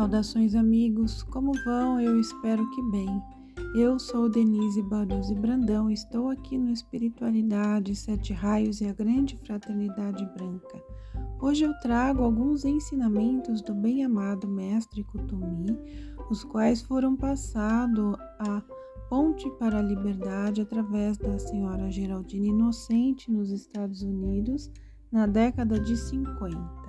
Saudações, amigos. Como vão? Eu espero que bem. Eu sou Denise Baruzzi Brandão. Estou aqui no Espiritualidade, Sete Raios e a Grande Fraternidade Branca. Hoje eu trago alguns ensinamentos do bem-amado Mestre Kutumi, os quais foram passados a Ponte para a Liberdade através da senhora Geraldine Inocente nos Estados Unidos na década de 50.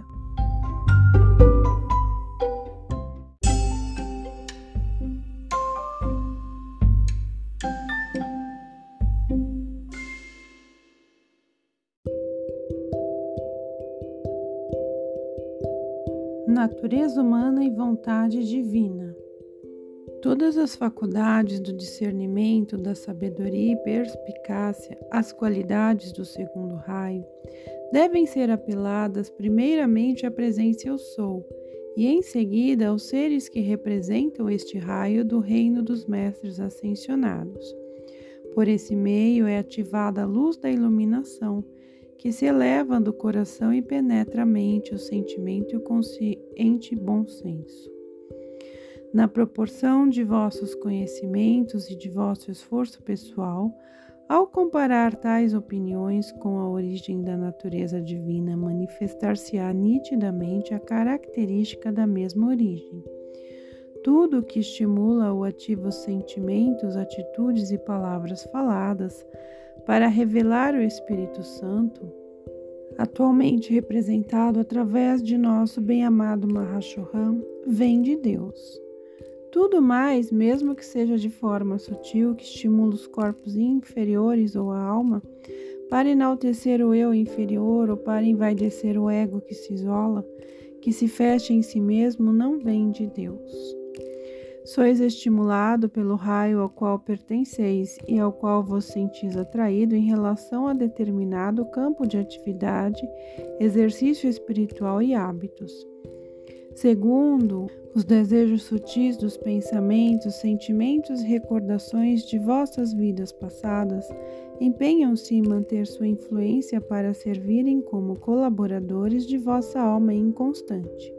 Natureza humana e vontade divina. Todas as faculdades do discernimento, da sabedoria e perspicácia, as qualidades do segundo raio, devem ser apeladas primeiramente à presença eu sou, e em seguida aos seres que representam este raio do reino dos mestres ascensionados. Por esse meio é ativada a luz da iluminação que se eleva do coração e penetra a mente, o sentimento e o consciente bom senso. Na proporção de vossos conhecimentos e de vosso esforço pessoal, ao comparar tais opiniões com a origem da natureza divina, manifestar-se-á nitidamente a característica da mesma origem. Tudo que estimula ou ativa os sentimentos, atitudes e palavras faladas para revelar o Espírito Santo, atualmente representado através de nosso bem-amado Mahashohan, vem de Deus. Tudo mais, mesmo que seja de forma sutil, que estimula os corpos inferiores ou a alma, para enaltecer o eu inferior ou para envaidecer o ego que se isola, que se fecha em si mesmo, não vem de Deus. Sois estimulado pelo raio ao qual pertenceis e ao qual vos sentis atraído em relação a determinado campo de atividade, exercício espiritual e hábitos. Segundo, os desejos sutis dos pensamentos, sentimentos e recordações de vossas vidas passadas empenham-se em manter sua influência para servirem como colaboradores de vossa alma inconstante.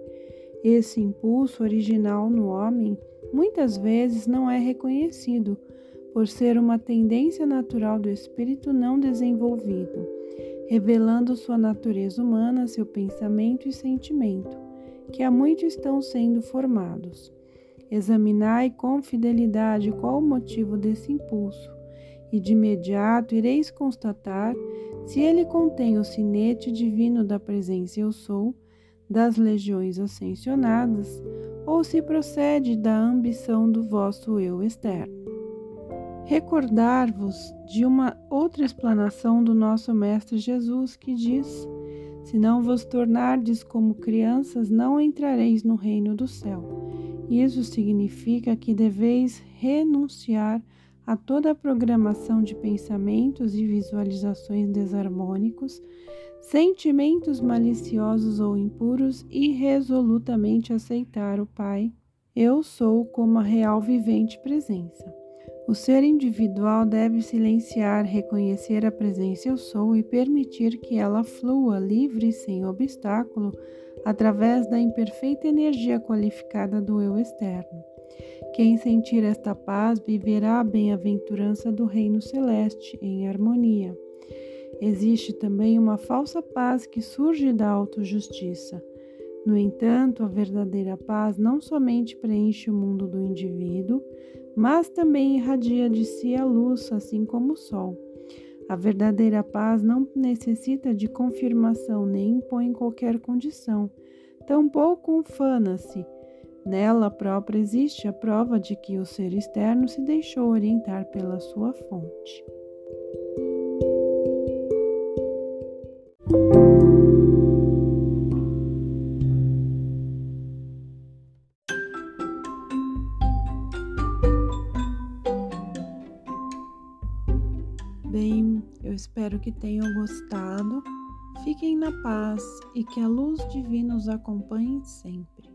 Esse impulso original no homem muitas vezes não é reconhecido, por ser uma tendência natural do espírito não desenvolvido, revelando sua natureza humana, seu pensamento e sentimento, que há muito estão sendo formados. Examinai com fidelidade qual o motivo desse impulso, e de imediato ireis constatar se ele contém o sinete divino da presença Eu Sou, das legiões ascensionadas, ou se procede da ambição do vosso eu externo. Recordar-vos de uma outra explanação do nosso Mestre Jesus que diz: Se não vos tornardes como crianças, não entrareis no reino do céu. Isso significa que deveis renunciar a toda a programação de pensamentos e visualizações desarmônicos, sentimentos maliciosos ou impuros e resolutamente aceitar o Pai. Eu sou como a real vivente presença. O ser individual deve silenciar, reconhecer a presença eu sou e permitir que ela flua livre e sem obstáculo através da imperfeita energia qualificada do eu externo. Quem sentir esta paz viverá a bem-aventurança do reino celeste em harmonia. Existe também uma falsa paz que surge da autojustiça. No entanto, a verdadeira paz não somente preenche o mundo do indivíduo, mas também irradia de si a luz, assim como o sol. A verdadeira paz não necessita de confirmação nem impõe qualquer condição, tampouco ufana-se. Nela própria existe a prova de que o ser externo se deixou orientar pela sua fonte. Bem, eu espero que tenham gostado. Fiquem na paz e que a luz divina os acompanhe sempre.